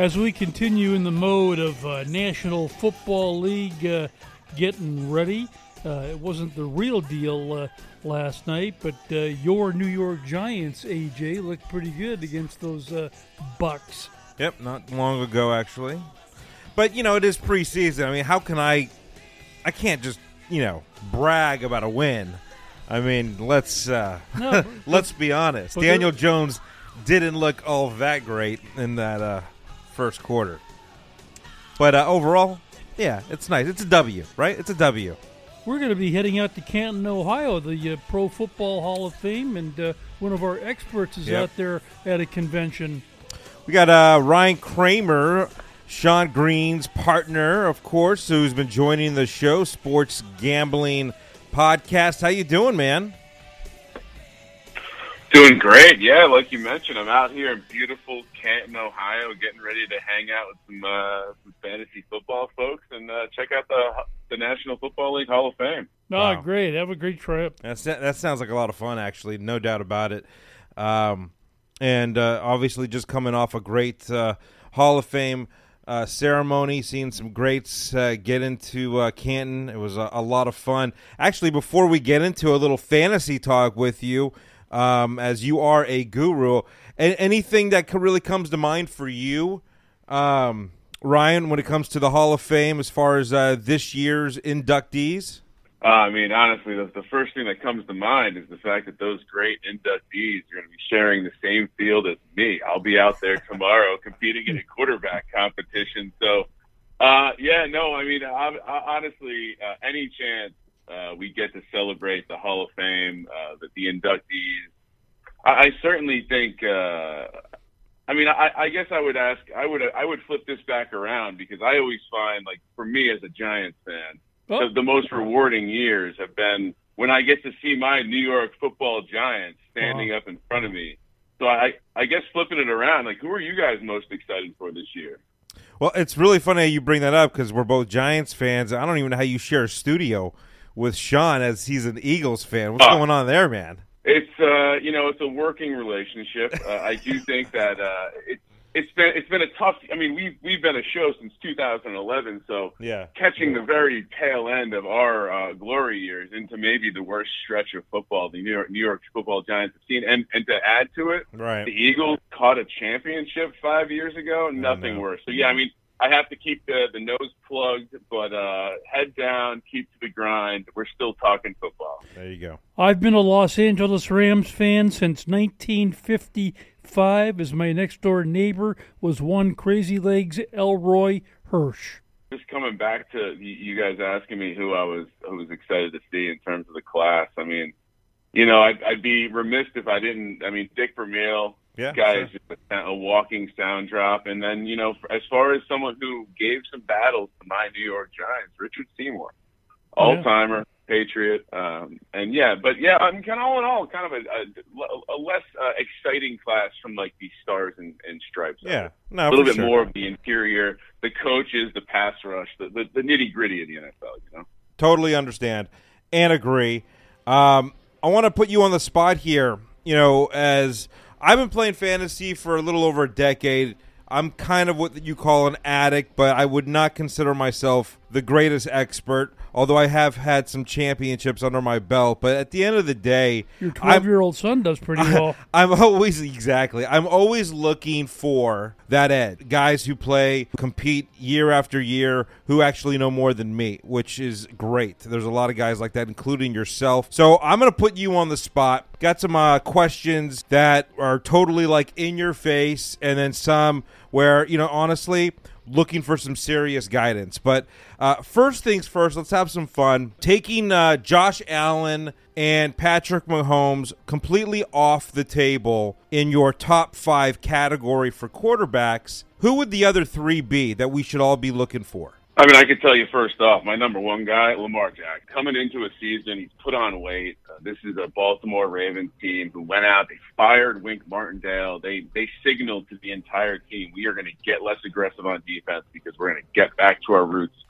As we continue in the mode of uh, National Football League uh, getting ready, uh, it wasn't the real deal uh, last night, but uh, your New York Giants, AJ, looked pretty good against those uh, Bucks. Yep, not long ago actually. But you know, it is preseason. I mean, how can I? I can't just you know brag about a win. I mean, let's uh, No, let's be honest. Daniel Jones didn't look all that great in that uh, first quarter. But uh, overall, yeah, it's nice. It's a W, right? It's a W. We're going to be heading out to Canton, Ohio, the uh, Pro Football Hall of Fame, and uh, one of our experts is Yep. out there at a convention. We got uh, Ryan Kramer, Sean Green's partner, of course, who's been joining the show, Sports Gambling Podcast. How you doing, man? Doing great, yeah. Like you mentioned, I'm out here in beautiful Canton, Ohio, getting ready to hang out with some uh, some fantasy football folks and uh, check out the the National Football League Hall of Fame. Oh, Wow. great. Have a great trip. That's, that sounds like a lot of fun, actually, no doubt about it. Um, and uh, obviously, just coming off a great uh, Hall of Fame uh, ceremony, seeing some greats uh, get into uh, Canton. It was a, a lot of fun. Actually, before we get into a little fantasy talk with you, um, as you are a guru, a- anything that really comes to mind for you, um, Ryan, when it comes to the Hall of Fame, as far as uh, this year's inductees? Uh, I mean, honestly, the, the first thing that comes to mind is the fact that those great inductees are going to be sharing the same field as me. I'll be out there tomorrow competing in a quarterback competition. So, uh, yeah, no, I mean, I, I, honestly, uh, any chance uh, we get to celebrate the Hall of Fame, uh, the, the inductees, I, I certainly think. Uh, I mean, I, I guess I would ask, I would, I would flip this back around because I always find, like, for me as a Giants fan, Oh, the, the most rewarding years have been when I get to see my New York Football Giants standing up in front of me. So I, I guess flipping it around, like, who are you guys most excited for this year? Well, it's really funny you bring that up because we're both Giants fans. I don't even know how you share a studio with Sean as he's an Eagles fan. What's Uh, going on there, man? It's uh, you know, it's a working relationship. Uh, I do think that uh, it, it's been it's been a tough. I mean, we've we've been a show since 2011, so Yeah. catching the very tail end of our uh, glory years into maybe the worst stretch of football the New York New York Football Giants have seen, and and to add to it, Right. the Eagles caught a championship five years ago. Nothing worse. So yeah, I mean, I have to keep the the nose plugged, but uh, head down, keep to the grind. We're still talking football. There you go. I've been a Los Angeles Rams fan since 1955, as my next door neighbor was one Crazy Legs Elroy Hirsch. Just coming back to you guys asking me who I was who was excited to see in terms of the class. I mean, you know, I'd, I'd be remiss if I didn't. I mean, Dick Vermeil, Yeah. guy sure. is a, a walking sound drop. And then, you know, as far as someone who gave some battles to my New York Giants, Richard Seymour, all timer, Patriot, um, and yeah, but yeah, I mean, kind of all in all, kind of a, a, a less uh, exciting class from like the stars and, and stripes. Yeah. No, a little bit sure. more of the interior, the coaches, the pass rush, the, the, the nitty gritty of the NFL. You know. Totally understand and agree. Um, I want to put you on the spot here. You know, as I've been playing fantasy for a little over a decade. I'm kind of what you call an addict, but I would not consider myself the greatest expert, although I have had some championships under my belt. But at the end of the day, Your I'm- 12 year old son does pretty well. I'm always exactly. I'm always looking for that edge. Guys who play, compete year after year, who actually know more than me, which is great. There's a lot of guys like that, including yourself. So I'm going to put you on the spot. Got some uh, questions that are totally like in your face, and then some where you know, honestly. Looking for some serious guidance. But uh, first things first, let's have some fun. Taking uh, Josh Allen and Patrick Mahomes completely off the table in your top five category for quarterbacks, who would the other three be that we should all be looking for? I mean, I can tell you first off, my number one guy, Lamar Jackson, coming into a season, he's put on weight. Uh, this is a Baltimore Ravens team who went out, they fired Wink Martindale. They they signaled to the entire team, we are going to get less aggressive on defense because we're going to get back to our roots,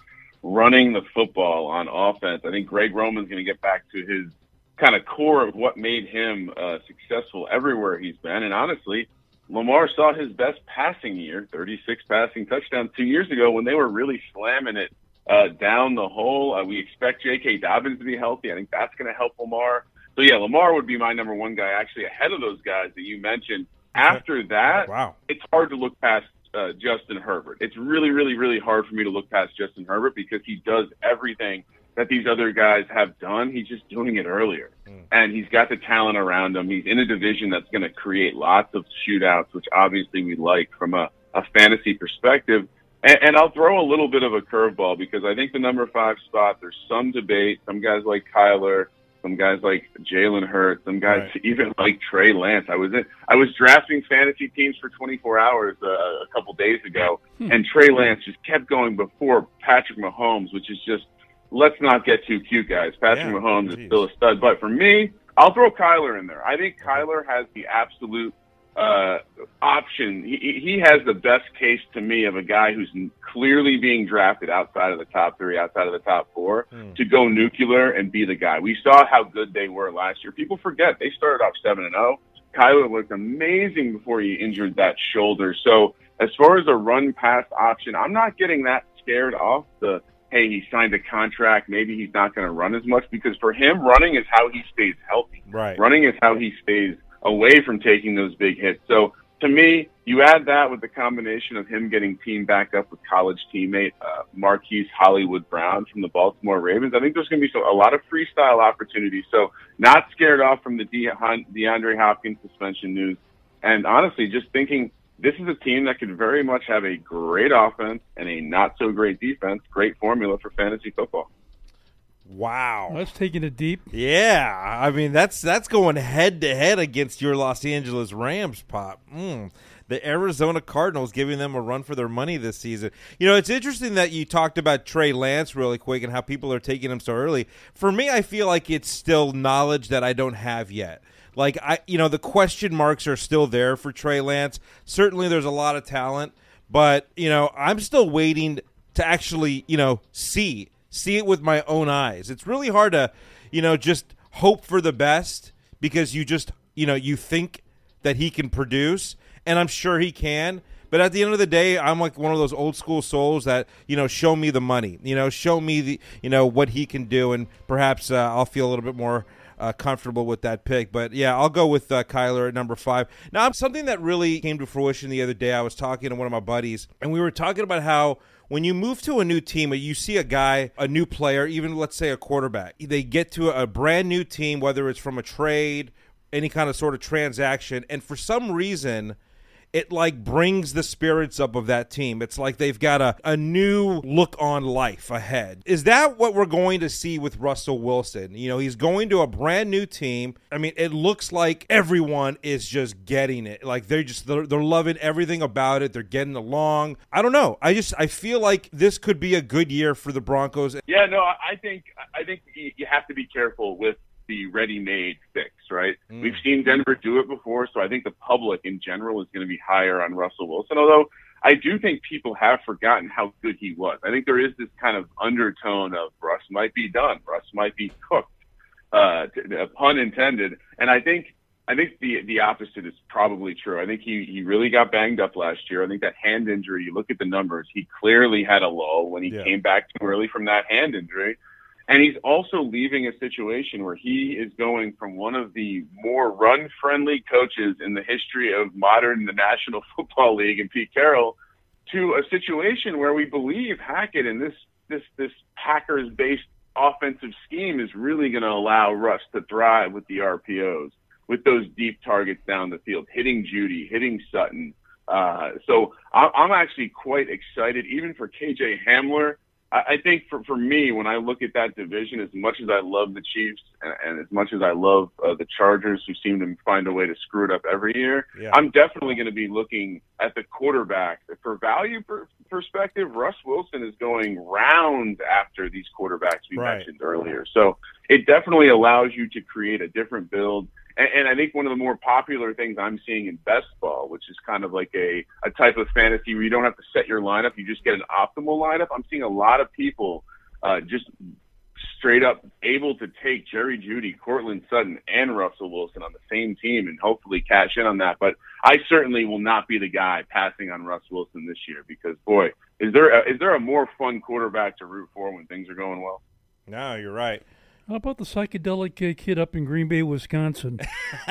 running the football on offense. I think Greg Roman's going to get back to his kind of core of what made him uh, successful everywhere he's been. And honestly, Lamar saw his best passing year, 36 passing touchdowns, two years ago when they were really slamming it uh, down the hole. Uh, we expect J.K. Dobbins to be healthy. I think that's going to help Lamar. So yeah, Lamar would be my number one guy, actually ahead of those guys that you mentioned. After that, Wow. it's hard to look past uh, Justin Herbert. It's really, really, really hard for me to look past Justin Herbert because he does everything that these other guys have done. He's just doing it earlier, and he's got the talent around him. He's in a division that's going to create lots of shootouts, which obviously we like from a, a fantasy perspective. And, and I'll throw a little bit of a curveball because I think the number five spot, there's some debate. Some guys like Kyler, some guys like Jalen Hurts, some guys Right. even like Trey Lance. I was in, I was drafting fantasy teams for 24 hours uh, a couple days ago, and Trey Lance just kept going before Patrick Mahomes, which is just let's not get too cute, guys. Patrick Yeah, Mahomes geez. is still a stud, but for me, I'll throw Kyler in there. I think Kyler has the absolute uh, option. He, he has the best case to me of a guy who's clearly being drafted outside of the top three, outside of the top four, Hmm. to go nuclear and be the guy. We saw how good they were last year. People forget they started off seven and zero. Kyler looked amazing before he injured that shoulder. So as far as a run pass option, I'm not getting that scared off the hey he signed a contract. Maybe he's not going to run as much because for him running is how he stays healthy. Right. Running is how he stays away from taking those big hits. So to me, you add that with the combination of him getting teamed back up with college teammate uh, Marquise Hollywood Brown from the Baltimore Ravens. I think there's going to be some, a lot of freestyle opportunities. So not scared off from the De- DeAndre Hopkins suspension news, and honestly, just thinking this is a team that could very much have a great offense and a not so great defense. Great formula for fantasy football. Wow. That's taking it deep. Yeah, I mean that's that's going head to head against your Los Angeles Rams, pop. Mm. The Arizona Cardinals giving them a run for their money this season. You know, it's interesting that you talked about Trey Lance really quick and how people are taking him so early. For me, I feel like it's still knowledge that I don't have yet. Like I, you know, the question marks are still there for Trey Lance. Certainly, there's a lot of talent, but you know, I'm still waiting to actually, you know, see see it with my own eyes. It's really hard to, you know, just hope for the best because you just, you know, you think that he can produce, and I'm sure he can. But at the end of the day, I'm like one of those old school souls that you know show me the money, you know, show me the you know what he can do, and perhaps uh, I'll feel a little bit more uh, comfortable with that pick. But yeah, I'll go with uh, Kyler at number five. Now, something that really came to fruition the other day, I was talking to one of my buddies, and we were talking about how when you move to a new team, you see a guy, a new player, even let's say a quarterback, they get to a brand new team, whether it's from a trade, any kind of sort of transaction, and for some reason, it like brings the spirits up of that team. It's like they've got a, a new look on life ahead. Is that what we're going to see with Russell Wilson? You know, he's going to a brand new team. I mean, it looks like everyone is just getting it. Like they're just they're, they're loving everything about it. They're getting along. I don't know. I just I feel like this could be a good year for the Broncos. Yeah, no, I think I think you have to be careful with the ready-made fix, right? Mm. We've seen Denver do it before, so I think the public in general is going to be higher on Russell Wilson. Although I do think people have forgotten how good he was. I think there is this kind of undertone of Russ might be done, Russ might be cooked, uh, uh, pun intended. And I think I think the the opposite is probably true. I think he he really got banged up last year. I think that hand injury. You look at the numbers. He clearly had a lull when he Yeah. came back too early from that hand injury. And he's also leaving a situation where he is going from one of the more run friendly coaches in the history of modern the National Football League and Pete Carroll to a situation where we believe Hackett and this this this Packers based offensive scheme is really going to allow Russ to thrive with the RPOs, with those deep targets down the field, hitting Jeudy, hitting Sutton. Uh, so I'm actually quite excited, even for KJ Hamler. I I think for, for me, when I look at that division, as much as I love the Chiefs and, and as much as I love uh, the Chargers, who seem to find a way to screw it up every year, Yeah. I'm definitely going to be looking at the quarterback. For value per- perspective, Russ Wilson is going round after these quarterbacks we Right. mentioned earlier. So it definitely allows you to create a different build. And, and I think one of the more popular things I'm seeing in best ball, which is kind of like a, a type of fantasy where you don't have to set your lineup, you just get an optimal lineup. I'm seeing a lot of people uh, just straight up able to take Jerry Jeudy, Courtland Sutton, and Russell Wilson on the same team and hopefully cash in on that. But I certainly will not be the guy passing on Russ Wilson this year because boy, is there a, is there a more fun quarterback to root for when things are going well? No, you're right. How about the psychedelic uh, kid up in Green Bay, Wisconsin?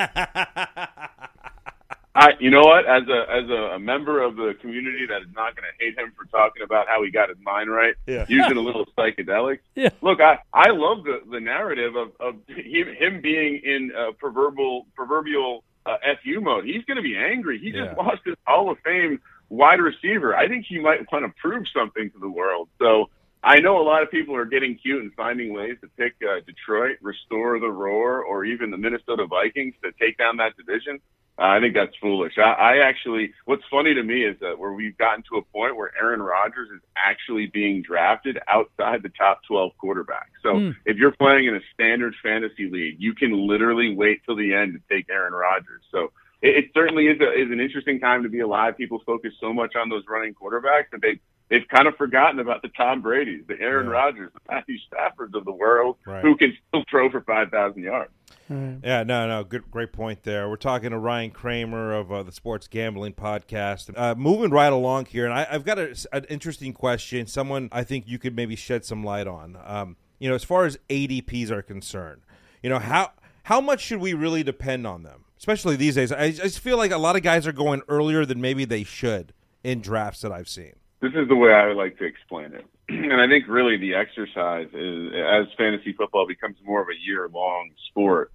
I, you know what? As a as a, a member of the community that is not going to hate him for talking about how he got his mind right, Yeah. using a little psychedelics. Yeah. Look, I I love the the narrative of of him, him being in uh, proverbial proverbial uh, fu mode. He's going to be angry. He just Yeah. lost his Hall of Fame wide receiver. I think he might want to prove something to the world. So. I know a lot of people are getting cute and finding ways to pick uh, Detroit, restore the roar, or even the Minnesota Vikings to take down that division. Uh, I think that's foolish. I, I actually, what's funny to me is that where we've gotten to a point where Aaron Rodgers is actually being drafted outside the top 12 quarterbacks. So Hmm. if you're playing in a standard fantasy league, you can literally wait till the end to take Aaron Rodgers. So it, it certainly is a, is an interesting time to be alive. People focus so much on those running quarterbacks that they they've kind of forgotten about the Tom Brady's, the Aaron Yeah. Rodgers, the Matthew Staffords of the world, Right. who can still throw for 5,000 yards. Yeah, no, no, good, great point there. We're talking to Ryan Kramer of uh, the Sports Gambling Podcast. Uh, moving right along here, and I, I've got a, an interesting question. Someone I think you could maybe shed some light on. Um, you know, as far as ADPs are concerned, you know how how much should we really depend on them, especially these days? I, I just feel like a lot of guys are going earlier than maybe they should in drafts that I've seen. This is the way I would like to explain it. And I think really the exercise is as fantasy football becomes more of a year long sport,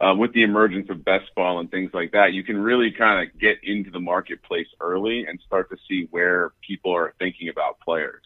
um, with the emergence of best ball and things like that, you can really kind of get into the marketplace early and start to see where people are thinking about players.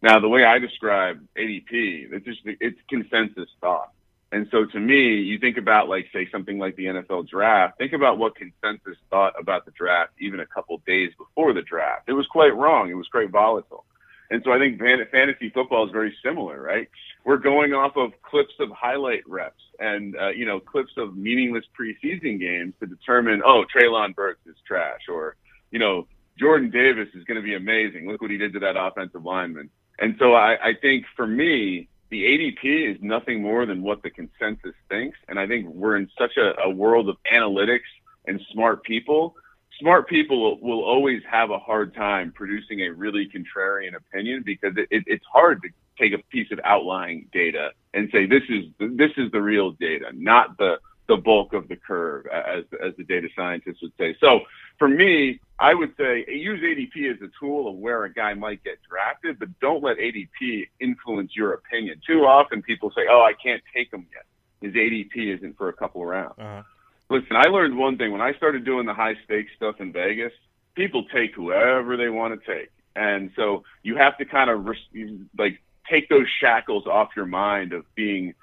Now, the way I describe ADP, it's just it's consensus thought. And so to me, you think about like say something like the NFL draft, think about what consensus thought about the draft even a couple days before the draft. It was quite wrong. It was quite volatile. And so I think fantasy football is very similar, right? We're going off of clips of highlight reps and, uh, you know, clips of meaningless preseason games to determine, oh, Treylon Burks is trash or, you know, Jordan Davis is going to be amazing. Look what he did to that offensive lineman. And so I, I think for me, the ADP is nothing more than what the consensus thinks. And I think we're in such a, a world of analytics and smart people. Smart people will, will always have a hard time producing a really contrarian opinion because it, it, it's hard to take a piece of outlying data and say this is this is the real data, not the the bulk of the curve, as as the data scientists would say. So for me, I would say use ADP as a tool of where a guy might get drafted, but don't let ADP influence your opinion. Too often people say, "Oh, I can't take him yet. His ADP isn't for a couple of rounds." Uh-huh. Listen, I learned one thing when I started doing the high stakes stuff in Vegas. People take whoever they want to take, and so you have to kind of like take those shackles off your mind of being,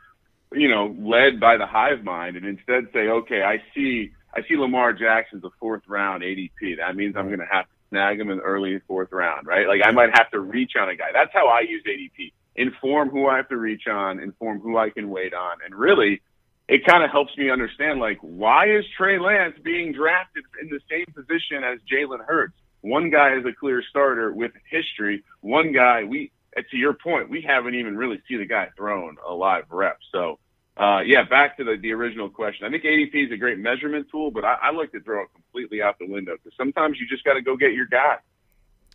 you know, led by the hive mind, and instead say, okay, I see, I see Lamar Jackson's a fourth round ADP. That means I'm going to have to snag him in the early fourth round, right? Like I might have to reach on a guy. That's how I use ADP. Inform who I have to reach on, inform who I can wait on, and really it kind of helps me understand like why is Trey Lance being drafted in the same position as Jalen Hurts? One guy is a clear starter with history. One guy, we to your point, we haven't even really seen the guy thrown a live rep. So, uh, yeah, back to the, the original question. I think ADP is a great measurement tool, but I, I like to throw it completely out the window because sometimes you just got to go get your guy.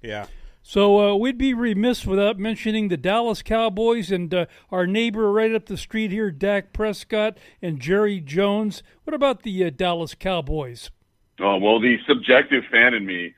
Yeah. So uh, we'd be remiss without mentioning the Dallas Cowboys and uh, our neighbor right up the street here, Dak Prescott and Jerry Jones. What about the uh, Dallas Cowboys? Oh well, the subjective fan in me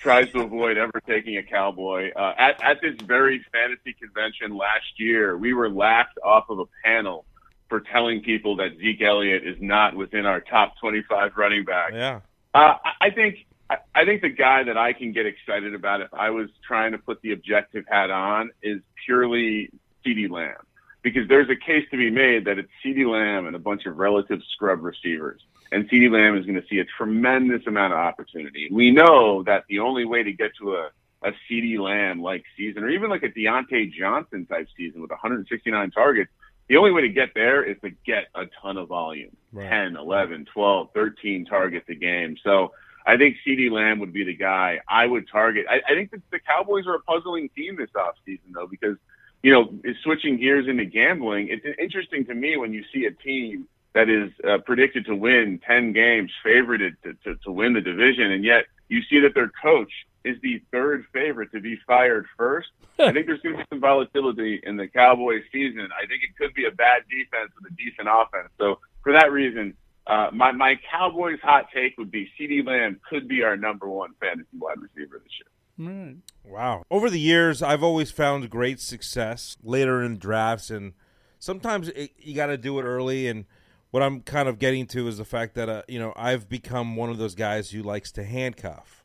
tries to avoid ever taking a cowboy. Uh, at at this very fantasy convention last year, we were laughed off of a panel for telling people that Zeke Elliott is not within our top 25 running back. Yeah. Uh, I- think I, I think the guy that I can get excited about if I was trying to put the objective hat on is purely CeeDee Lamb. Because there's a case to be made that it's CeeDee Lamb and a bunch of relative scrub receivers. And CeeDee Lamb is going to see a tremendous amount of opportunity. We know that the only way to get to a, a CeeDee Lamb like season, or even like a Diontae Johnson type season with 169 targets, the only way to get there is to get a ton of volume Right. 10, 11, 12, 13 targets a game. So I think CeeDee Lamb would be the guy I would target. I, I think that the Cowboys are a puzzling team this offseason, though, because you know, is switching gears into gambling. It's interesting to me when you see a team that is uh, predicted to win 10 games, favored to, to, to win the division, and yet you see that their coach is the third favorite to be fired first. I think there's going to be some volatility in the Cowboys season. I think it could be a bad defense with a decent offense. So for that reason, uh, my my Cowboys hot take would be CeeDee Lamb could be our number one fantasy wide receiver this year. Mm. Wow. Over the years, I've always found great success later in drafts, and sometimes it, you got to do it early. And what I'm kind of getting to is the fact that, uh, you know, I've become one of those guys who likes to handcuff.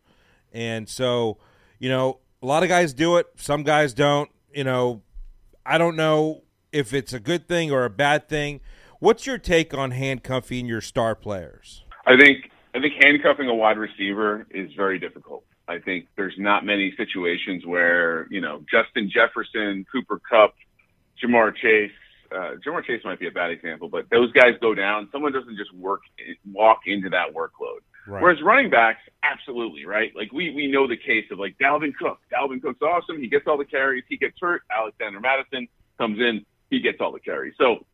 And so, you know, a lot of guys do it, some guys don't. You know, I don't know if it's a good thing or a bad thing. What's your take on handcuffing your star players? I think I think handcuffing a wide receiver is very difficult. I think there's not many situations where, you know, Justin Jefferson, Cooper Kupp, Ja'Marr Chase, uh, Ja'Marr Chase might be a bad example, but those guys go down. Someone doesn't just work, walk into that workload. Right. Whereas running backs, absolutely, right? Like we, we know the case of like Dalvin Cook. Dalvin Cook's awesome. He gets all the carries. He gets hurt. Alexander Mattison comes in. He gets all the carries. So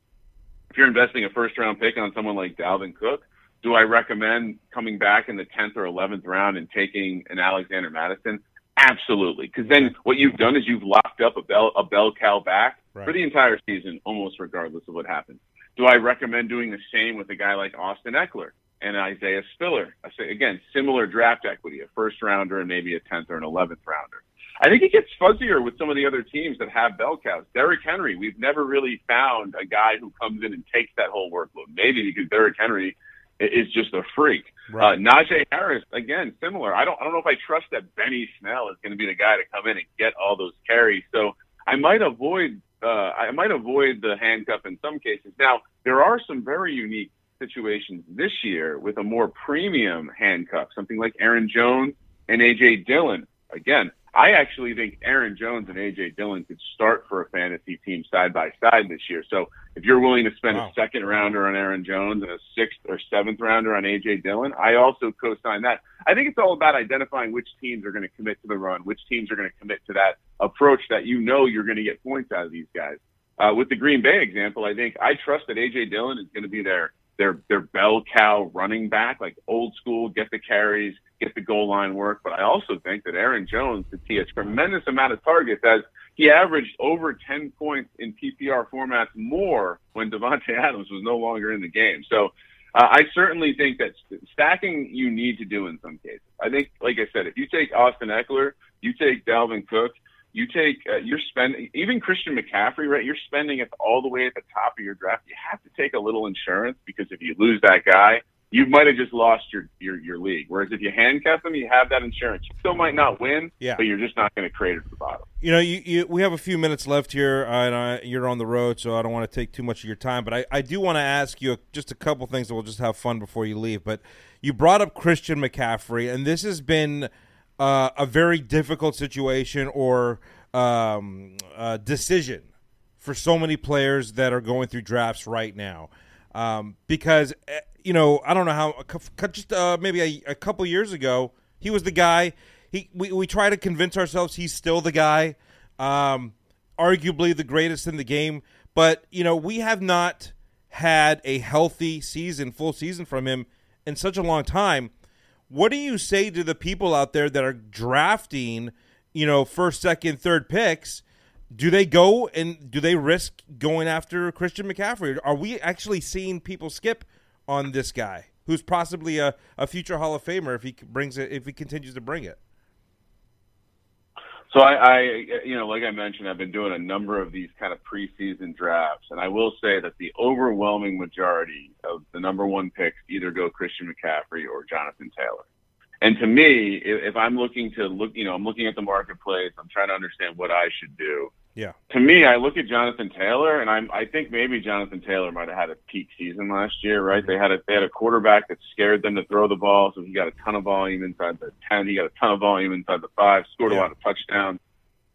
if you're investing a first round pick on someone like Dalvin Cook, do I recommend coming back in the 10th or 11th round and taking an Alexander Mattison? Absolutely. Because then what you've done is you've locked up a bell, a bell cow back right. for the entire season, almost regardless of what happens. Do I recommend doing the same with a guy like Austin Ekeler and Isaiah Spiller? I say, again, similar draft equity, a first rounder and maybe a 10th or an 11th rounder. I think it gets fuzzier with some of the other teams that have bell cows. Derrick Henry, we've never really found a guy who comes in and takes that whole workload. Maybe because Derrick Henry is just a freak. Right. Uh, Najee Harris, again, similar. I don't, I don't know if I trust that Benny Snell is going to be the guy to come in and get all those carries. So I might avoid, uh, I might avoid the handcuff in some cases. Now there are some very unique situations this year with a more premium handcuff, something like Aaron Jones and AJ Dillon. Again, I actually think Aaron Jones and AJ Dillon could start for a fantasy team side by side this year. So if you're willing to spend wow. a second rounder on Aaron Jones and a sixth or seventh rounder on AJ Dillon, I also co-sign that. I think it's all about identifying which teams are going to commit to the run, which teams are going to commit to that approach that you know you're going to get points out of these guys. Uh, with the Green Bay example, I think I trust that AJ Dillon is going to be their their their bell cow running back, like old school, get the carries, get the goal line work. But I also think that Aaron Jones could see a tremendous amount of targets as he averaged over 10 points in PPR formats more when Davante Adams was no longer in the game. So uh, I certainly think that stacking you need to do in some cases. I think, like I said, if you take Austin Ekeler, you take Dalvin Cook, you take uh, you're spending even Christian McCaffrey, right? You're spending it all the way at the top of your draft. You have to take a little insurance because if you lose that guy, you might have just lost your, your your league. Whereas if you handcuff them, you have that insurance. You still might not win, yeah. but you're just not going to create it at the bottom. You know, you, you, we have a few minutes left here, uh, and I, you're on the road, so I don't want to take too much of your time. But I, I do want to ask you just a couple things that we'll just have fun before you leave. But you brought up Christian McCaffrey, and this has been uh, a very difficult situation or um, uh, decision for so many players that are going through drafts right now. Um, because eh, you know, I don't know how, just uh, maybe a, a, couple years ago, he was the guy. He we, we try to convince ourselves he's still the guy, um, arguably the greatest in the game. But you know, we have not had a healthy season, full season from him in such a long time. What do you say to the people out there that are drafting, you know, first, second, third picks? Do they go and do they risk going after Christian McCaffrey? Are we actually seeing people skip on this guy, who's possibly a, a future Hall of Famer if he brings it, if he continues to bring it. So I, I, you know, like I mentioned, I've been doing a number of these kind of preseason drafts, and I will say that the overwhelming majority of the number one picks either go Christian McCaffrey or Jonathan Taylor. And to me, if, I'm looking to look, you know, I'm looking at the marketplace, I'm trying to understand what I should do. Yeah. To me, I look at Jonathan Taylor, and I'm I think maybe Jonathan Taylor might have had a peak season last year, right? Mm-hmm. They had a they had a quarterback that scared them to throw the ball, so he got a ton of volume inside the ten. He got a ton of volume inside the five. Scored yeah. a lot of touchdowns.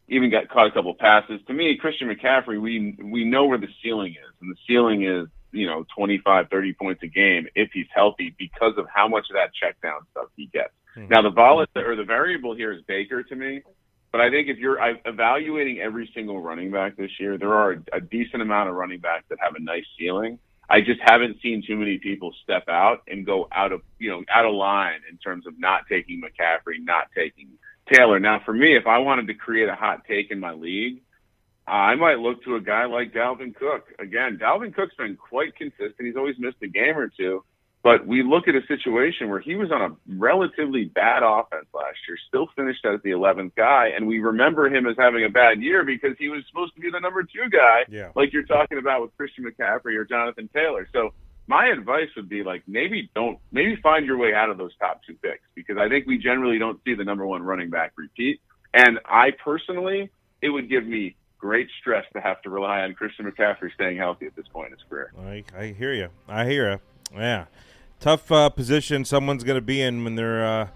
Even got caught a couple passes. To me, Christian McCaffrey, we we know where the ceiling is, and the ceiling is you know 25, 30 points a game if he's healthy because of how much of that check down stuff he gets. Mm-hmm. Now the vol or the variable here is Baker to me But I think if you're evaluating every single running back this year, there are a decent amount of running backs that have a nice ceiling. I just haven't seen too many people step out and go out of you know out of line in terms of not taking McCaffrey, not taking Taylor. Now, for me, if I wanted to create a hot take in my league, I might look to a guy like Dalvin Cook. Again, Dalvin Cook's been quite consistent. He's always missed a game or two. But we look at a situation where he was on a relatively bad offense last year, still finished as the 11th guy, and we remember him as having a bad year because he was supposed to be the number two guy, Yeah. like you're talking about with Christian McCaffrey or Jonathan Taylor. So my advice would be like maybe don't maybe find your way out of those top two picks because I think we generally don't see the number one running back repeat. And I personally, it would give me great stress to have to rely on Christian McCaffrey staying healthy at this point in his career. I, I hear you. I hear you. Yeah, tough uh, position someone's going to be in when they're uh,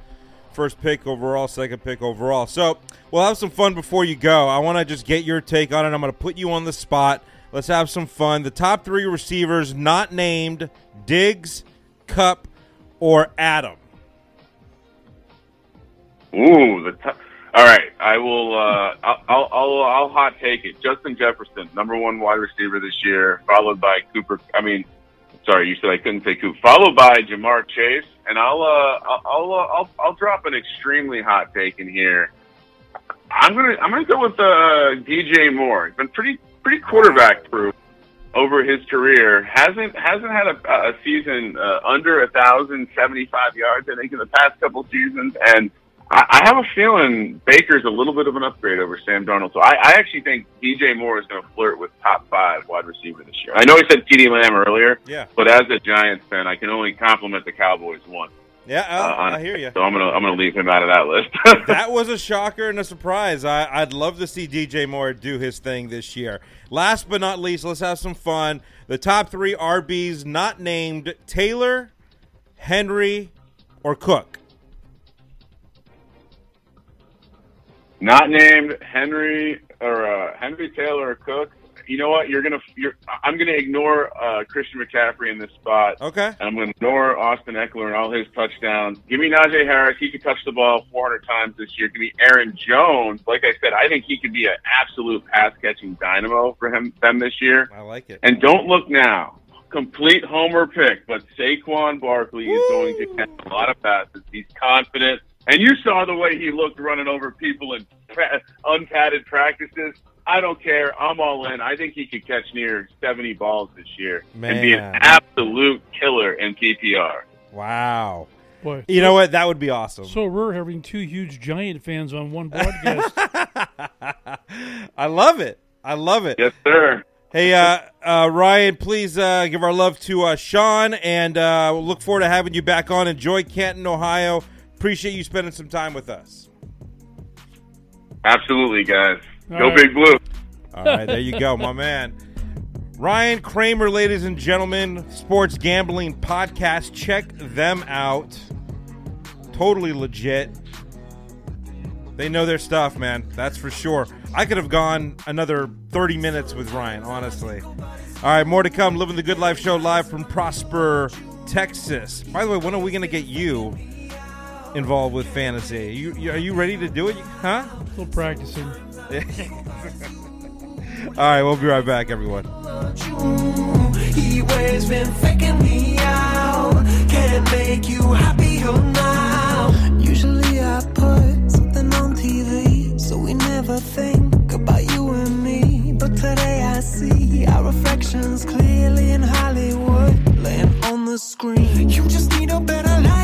first pick overall, second pick overall. So we'll have some fun before you go. I want to just get your take on it. I'm going to put you on the spot. Let's have some fun. The top three receivers not named: Diggs, Kupp, or Adam. Ooh, the t- all right. I will. Uh, I'll, I'll, I'll, I'll hot take it. Justin Jefferson, number one wide receiver this year, followed by Cooper. I mean, sorry, you said I couldn't say Cooper. Followed by Ja'Marr Chase, and I'll, uh, I'll, I'll, uh, I'll, I'll drop an extremely hot take in here. I'm gonna, I'm gonna go with uh, DJ Moore. He's been pretty, pretty quarterback proof over his career. hasn't hasn't had a, a season uh, under a thousand seventy five yards. I think in the past couple seasons, and I, I have a feeling Baker's a little bit of an upgrade over Sam Darnold. So I, I actually think DJ Moore is going to flirt with top five wide receiver this year. I know he said CeeDee Lamb earlier, Yeah, but as a Giants fan, I can only compliment the Cowboys once. yeah. Uh, I, I hear you. So I'm gonna I'm gonna leave him out of that list. that was a shocker and a surprise. I, I'd love to see DJ Moore do his thing this year. Last but not least, let's have some fun. The top three RBs not named Taylor, Henry, or Cook. Not named Henry or uh, Henry Taylor or Cook. You know what? You're gonna. You're, I'm gonna ignore uh, Christian McCaffrey in this spot. Okay. And I'm going to ignore Austin Ekeler and all his touchdowns. Give me Najee Harris. He could touch the ball 400 times this year. Give me Aaron Jones. Like I said, I think he could be an absolute pass catching dynamo for him them this year. I like it. And don't look now. Complete homer pick, but Saquon Barkley is going to catch a lot of passes. He's confident. And you saw the way he looked running over people in pra- unpadded practices. I don't care. I'm all in. I think he could catch near 70 balls this year and be an absolute killer in PPR. Wow. Boy, You know what? That would be awesome. so we're having two huge Giant fans on one broadcast. I love it. I love it. Yes, sir. Hey, uh, uh, Ryan, please uh, give our love to uh, Sean, and uh, we'll look forward to having you back on. Enjoy Canton, Ohio. Appreciate you spending some time with us. Absolutely, guys. All Go right. Big Blue. All right, there you go, my man. Ryan Kramer, ladies and gentlemen, Sports Gambling Podcast. Check them out. Totally legit. They know their stuff, man. That's for sure. I could have gone another 30 minutes with Ryan, honestly. All right, more to come. Living the Good Life Show live from Prosper, Texas. By the way, when are we going to get you involved with fantasy. You, you, are you ready to do it? Huh? Still practicing. All right, we'll be right back, everyone. Usually I put something on TV, so we never think about you and me. But today I see our reflections clearly in Hollywood, laying on the screen. You just need a better life.